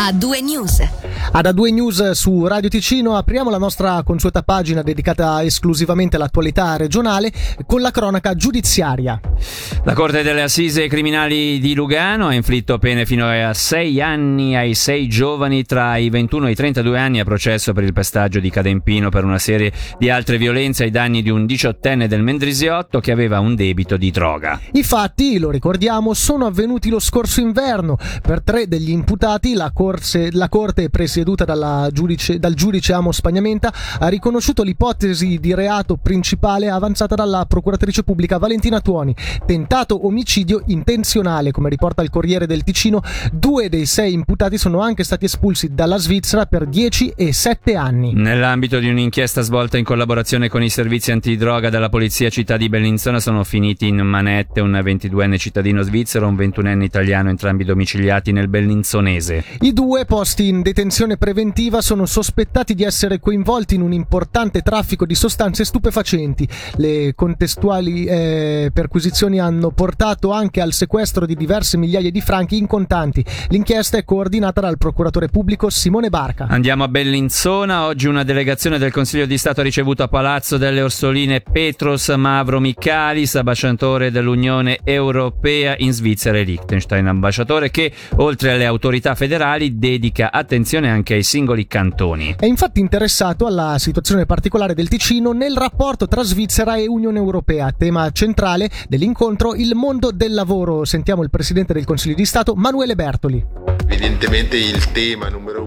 A2 News. Ad A2 News su Radio Ticino apriamo la nostra consueta pagina dedicata esclusivamente all'attualità regionale con la cronaca giudiziaria. La Corte delle Assise Criminali di Lugano ha inflitto pene fino a sei anni ai sei giovani tra i 21 e i 32 anni a processo per il pestaggio di Cadempino per una serie di altre violenze ai danni di un diciottenne del Mendrisiotto che aveva un debito di droga. I fatti, lo ricordiamo, sono avvenuti lo scorso inverno. Per tre degli imputati la, corse, la Corte presieduta giudice, dal giudice Amo Spagnamenta ha riconosciuto l'ipotesi di reato principale avanzata dalla procuratrice pubblica Valentina Tuoni, tentato omicidio intenzionale, come riporta il Corriere del Ticino. Due dei sei imputati sono anche stati espulsi dalla Svizzera per 10 e 7 anni. Nell'ambito di un'inchiesta svolta in collaborazione con i servizi antidroga della Polizia Città di Bellinzona sono finiti in manette un 22enne cittadino svizzero e un 21enne italiano, entrambi domiciliati nel Bellinzonese. I due posti in detenzione preventiva sono sospettati di essere coinvolti in un importante traffico di sostanze stupefacenti. Le contestuali eh, perquisizioni hanno portato anche al sequestro di diverse migliaia di franchi in contanti. L'inchiesta è coordinata dal procuratore pubblico Simone Barca. Andiamo a Bellinzona. Oggi una delegazione del Consiglio di Stato ha ricevuto a Palazzo delle Orsoline Petros Mavro Michalis, ambasciatore dell'Unione Europea in Svizzera e Liechtenstein, ambasciatore che oltre alle autorità federali dedica attenzione anche ai singoli cantoni. È infatti interessato alla situazione particolare del Ticino nel rapporto tra Svizzera e Unione Europea, tema centrale dell'incontro il mondo del lavoro. Sentiamo il Presidente del Consiglio di Stato, Manuele Bertoli. Evidentemente il tema numero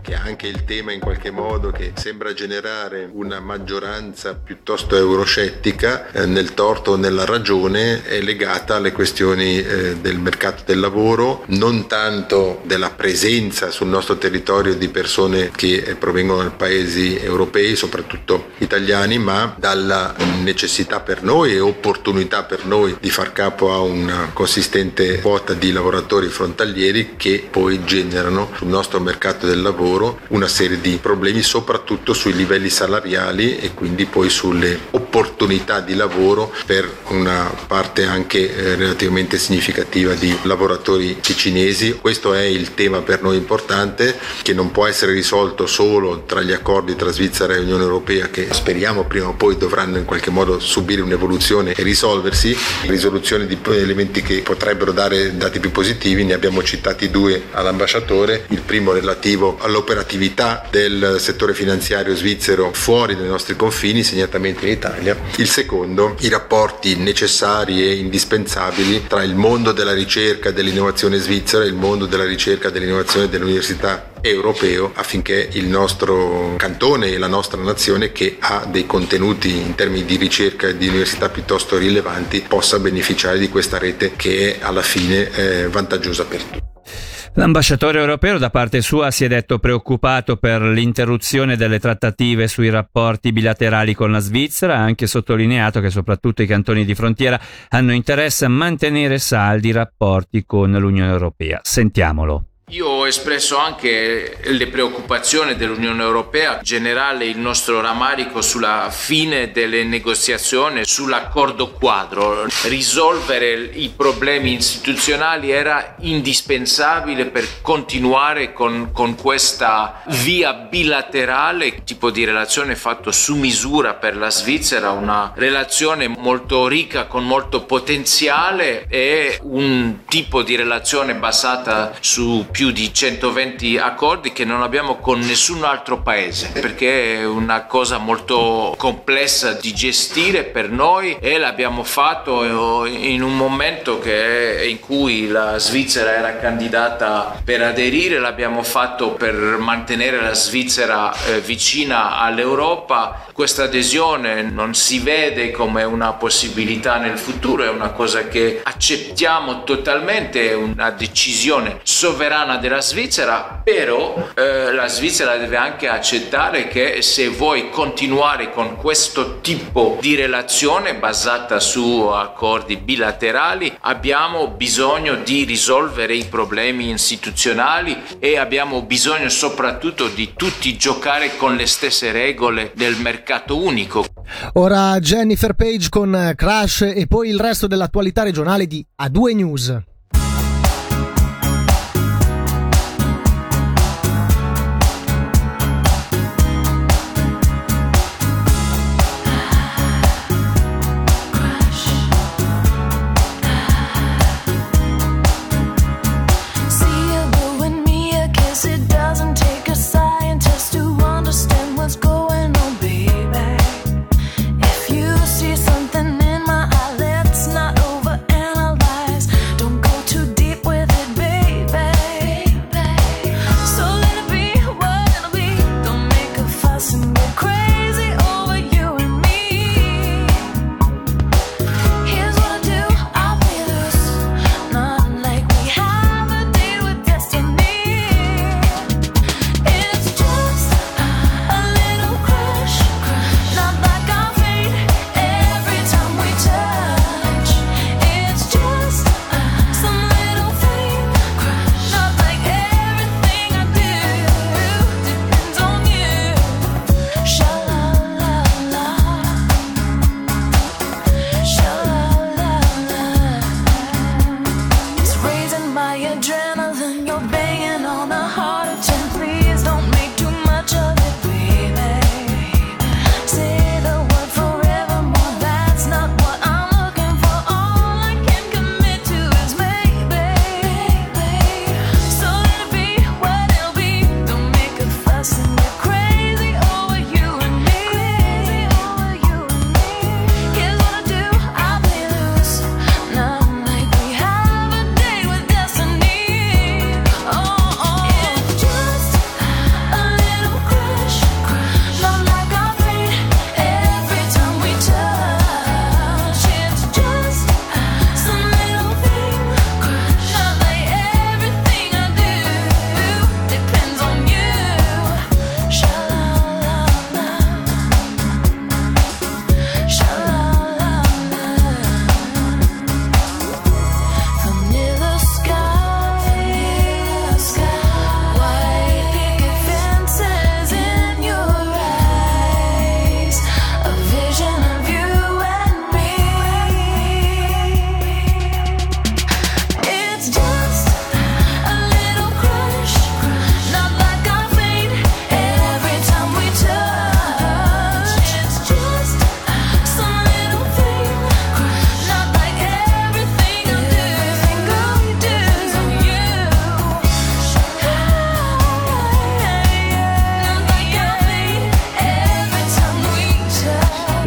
che è anche il tema in qualche modo che sembra generare una maggioranza piuttosto euroscettica eh, nel torto o nella ragione, è legata alle questioni eh, del mercato del lavoro, non tanto della presenza sul nostro territorio di persone che eh, provengono da paesi europei, soprattutto italiani, ma dalla necessità per noi e opportunità per noi di far capo a una consistente quota di lavoratori frontalieri che poi generano sul nostro mercato del lavoro una serie di problemi soprattutto sui livelli salariali e quindi poi sulle opportunità di lavoro per una parte anche eh, relativamente significativa di lavoratori ticinesi. Questo è il tema per noi importante che non può essere risolto solo tra gli accordi tra Svizzera e Unione Europea che speriamo prima o poi dovranno in qualche modo subire un'evoluzione e risolversi. Risoluzione di elementi che potrebbero dare dati più positivi, ne abbiamo citati due all'ambasciatore, il primo relativo all'operatività del settore finanziario svizzero fuori dai nostri confini, segnatamente in Italia, il secondo i rapporti necessari e indispensabili tra il mondo della ricerca e dell'innovazione svizzera e il mondo della ricerca e dell'innovazione dell'università europeo affinché il nostro cantone e la nostra nazione che ha dei contenuti in termini di ricerca e di università piuttosto rilevanti possa beneficiare di questa rete che è alla fine eh, vantaggiosa per tutti. L'ambasciatore europeo da parte sua si è detto preoccupato per l'interruzione delle trattative sui rapporti bilaterali con la Svizzera, ha anche sottolineato che soprattutto i cantoni di frontiera hanno interesse a mantenere saldi i rapporti con l'Unione Europea. Sentiamolo. Io ho espresso anche le preoccupazioni dell'Unione Europea, generale il nostro rammarico sulla fine delle negoziazioni sull'accordo quadro. Risolvere i problemi istituzionali era indispensabile per continuare con, con questa via bilaterale, tipo di relazione fatto su misura per la Svizzera, una relazione molto ricca con molto potenziale e un tipo di relazione basata su più più di 120 accordi che non abbiamo con nessun altro paese perché è una cosa molto complessa di gestire per noi e l'abbiamo fatto in un momento in cui la Svizzera era candidata per aderire, l'abbiamo fatto per mantenere la Svizzera eh, vicina all'Europa. Questa adesione non si vede come una possibilità nel futuro, è una cosa che accettiamo totalmente, è una decisione sovrana della Svizzera, però eh, la Svizzera deve anche accettare che se vuoi continuare con questo tipo di relazione basata su accordi bilaterali, abbiamo bisogno di risolvere i problemi istituzionali e abbiamo bisogno soprattutto di tutti giocare con le stesse regole del mercato unico. Ora Jennifer Page con Crash e poi il resto dell'attualità regionale di A2 News.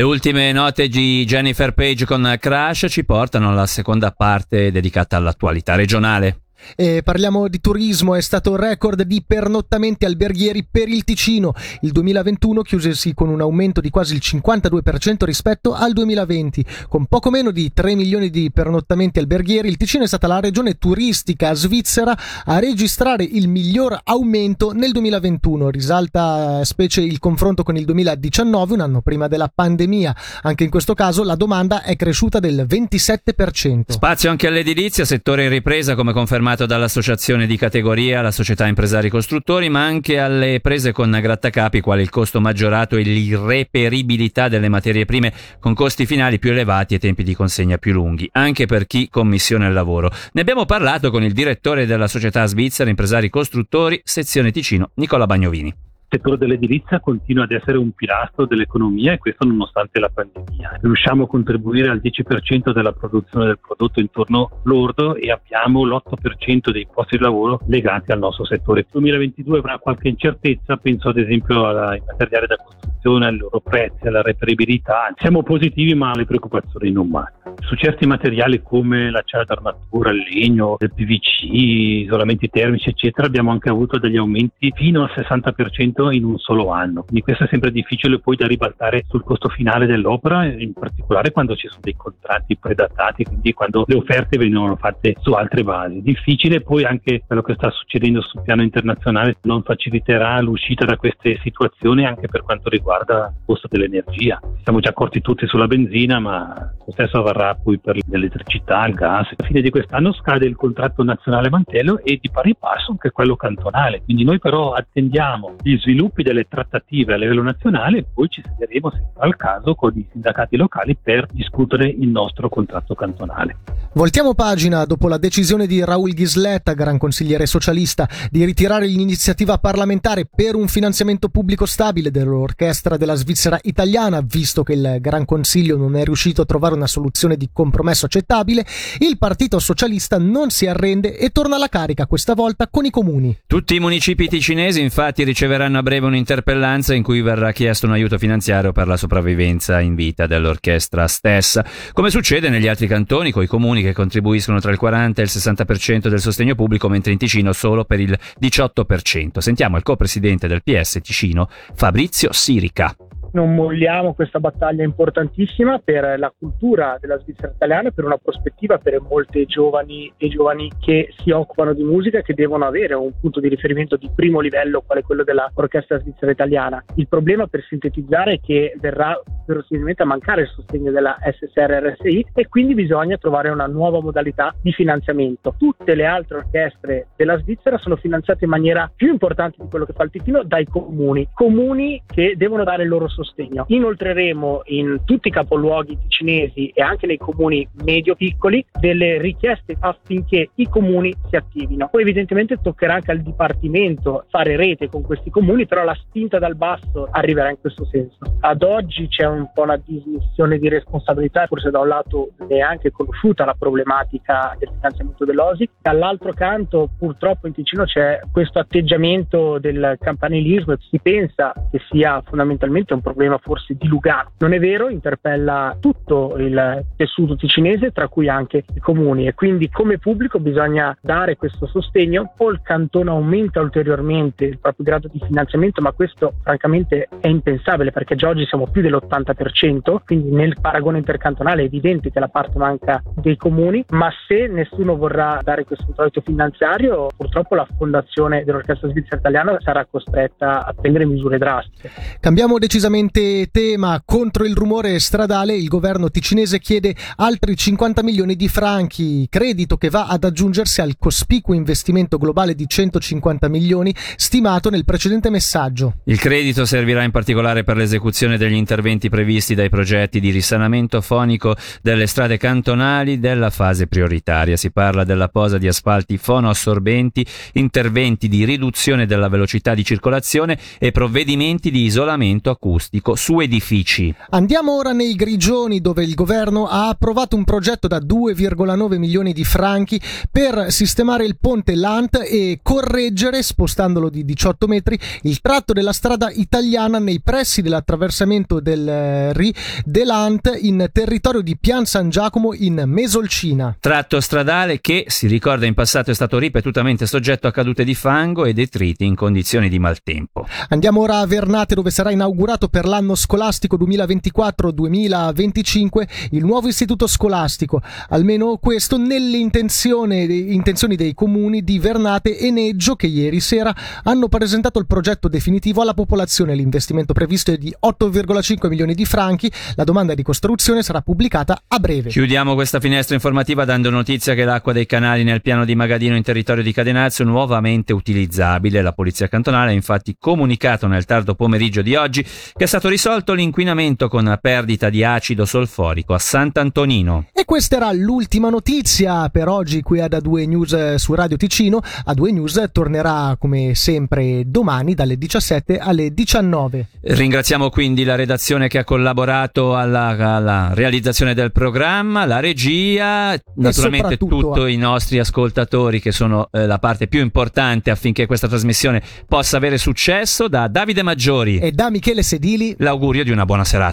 Le ultime note di Jennifer Page con Crash ci portano alla seconda parte dedicata all'attualità regionale. E parliamo di turismo, è stato record di pernottamenti alberghieri per il Ticino. Il 2021 chiusesi con un aumento di quasi il 52% rispetto al 2020. Con poco meno di 3 milioni di pernottamenti alberghieri, il Ticino è stata la regione turistica svizzera a registrare il miglior aumento nel 2021. Risalta specie il confronto con il 2019, un anno prima della pandemia. Anche in questo caso la domanda è cresciuta del 27%. Spazio anche all'edilizia, settore in ripresa come confermato firmato dall'associazione di categoria, la società impresari costruttori, ma anche alle prese con grattacapi quali il costo maggiorato e l'irreperibilità delle materie prime con costi finali più elevati e tempi di consegna più lunghi, anche per chi commissiona il lavoro. Ne abbiamo parlato con il direttore della società svizzera impresari costruttori, sezione Ticino, Nicola Bagnovini settore dell'edilizia continua ad essere un pilastro dell'economia e questo nonostante la pandemia. Riusciamo a contribuire al 10% della produzione del prodotto intorno lordo e abbiamo l'8% dei posti di lavoro legati al nostro settore. Il 2022 avrà qualche incertezza, penso ad esempio ai materiali da costruzione, ai loro prezzi, alla reperibilità. Siamo positivi ma le preoccupazioni non mancano. Su certi materiali come l'acciaio d'armatura, il legno, il PVC, isolamenti termici eccetera abbiamo anche avuto degli aumenti fino al 60% finito in un solo anno. Quindi questo è sempre difficile poi da ribaltare sul costo finale dell'opera, in particolare quando ci sono dei contratti predatati, quindi quando le offerte vengono fatte su altre basi. Difficile poi anche quello che sta succedendo sul piano internazionale non faciliterà l'uscita da queste situazioni anche per quanto riguarda il costo dell'energia. Siamo già accorti tutti sulla benzina, ma lo stesso avverrà poi per l'elettricità, il gas. A fine di quest'anno scade il contratto nazionale mantello e di pari passo anche quello cantonale. Quindi noi però attendiamo gli sviluppi sviluppi delle trattative a livello nazionale e poi ci sedremo, se sarà il caso, con i sindacati locali per discutere il nostro contratto cantonale. Voltiamo pagina dopo la decisione di Raul Ghisletta, gran consigliere socialista, di ritirare l'iniziativa parlamentare per un finanziamento pubblico stabile dell'orchestra della Svizzera italiana, visto che il Gran Consiglio non è riuscito a trovare una soluzione di compromesso accettabile, il Partito Socialista non si arrende e torna alla carica, questa volta con i comuni. Tutti i municipi ticinesi infatti riceveranno a breve un'interpellanza in cui verrà chiesto un aiuto finanziario per la sopravvivenza in vita dell'orchestra stessa, come succede negli altri cantoni con i comuni che contribuiscono tra il 40 e il 60% del sostegno pubblico, mentre in Ticino solo per il 18%. Sentiamo il co-presidente del PS Ticino, Fabrizio Sirica non molliamo questa battaglia importantissima per la cultura della Svizzera italiana, per una prospettiva per molte giovani e giovani che si occupano di musica e che devono avere un punto di riferimento di primo livello quale quello dell'orchestra svizzera italiana. Il problema per sintetizzare è che verrà verosimilmente a mancare il sostegno della SSR-RSI e quindi bisogna trovare una nuova modalità di finanziamento. Tutte le altre orchestre della Svizzera sono finanziate in maniera più importante di quello che fa il Ticino dai comuni, comuni che devono dare il loro sostegno sostegno. Inoltreremo in tutti i capoluoghi ticinesi e anche nei comuni medio-piccoli delle richieste affinché i comuni si attivino. Poi evidentemente toccherà anche al Dipartimento fare rete con questi comuni, però la spinta dal basso arriverà in questo senso. Ad oggi c'è un po' una dismissione di responsabilità, forse da un lato neanche conosciuta la problematica del finanziamento dell'OSI, dall'altro canto purtroppo in Ticino c'è questo atteggiamento del campanilismo e si pensa che sia fondamentalmente un problema forse di Lugano. Non è vero, interpella tutto il tessuto ticinese, tra cui anche i comuni e quindi come pubblico bisogna dare questo sostegno o il cantone aumenta ulteriormente il proprio grado di finanziamento, ma questo francamente è impensabile perché già oggi siamo più dell'80%, quindi nel paragone intercantonale è evidente che la parte manca dei comuni, ma se nessuno vorrà dare questo introito finanziario, purtroppo la fondazione dell'Orchestra Svizzera Italiana sarà costretta a prendere misure drastiche. Cambiamo decisamente tema. Contro il rumore stradale, il governo ticinese chiede altri 50 milioni di franchi, credito che va ad aggiungersi al cospicuo investimento globale di 150 milioni stimato nel precedente messaggio. Il credito servirà in particolare per l'esecuzione degli interventi previsti dai progetti di risanamento fonico delle strade cantonali della fase prioritaria. Si parla della posa di asfalti fonoassorbenti, interventi di riduzione della velocità di circolazione e provvedimenti di isolamento acustico su edifici. Andiamo ora nei Grigioni dove il governo ha approvato un progetto da 2,9 milioni di franchi per sistemare il ponte Lant e correggere, spostandolo di 18 metri, il tratto della strada italiana nei pressi dell'attraversamento del eh, Ri Delant in territorio di Pian San Giacomo in Mesolcina. Tratto stradale che, si ricorda in passato, è stato ripetutamente soggetto a cadute di fango e detriti in condizioni di maltempo. Andiamo ora a Vernate dove sarà inaugurato per l'anno scolastico 2024-2025 il nuovo istituto scolastico, almeno questo nelle intenzioni dei comuni di Vernate e Neggio che ieri sera hanno presentato il progetto definitivo alla popolazione. L'investimento previsto è di 8,5 milioni di franchi, la domanda di costruzione sarà pubblicata a breve. Chiudiamo questa finestra informativa dando notizia che l'acqua dei canali nel piano di Magadino in territorio di Cadenazzo è nuovamente utilizzabile. La polizia cantonale ha infatti comunicato nel tardo pomeriggio di oggi che stato risolto l'inquinamento con perdita di acido solforico a Sant'Antonino. E questa era l'ultima notizia per oggi qui ad A2 News su Radio Ticino. A2 News tornerà come sempre domani dalle 17 alle 19. Ringraziamo quindi la redazione che ha collaborato alla, alla realizzazione del programma, la regia, naturalmente tutti i nostri ascoltatori che sono eh, la parte più importante affinché questa trasmissione possa avere successo. Da Davide Maggiori e da Michele Sedili l'augurio di una buona serata.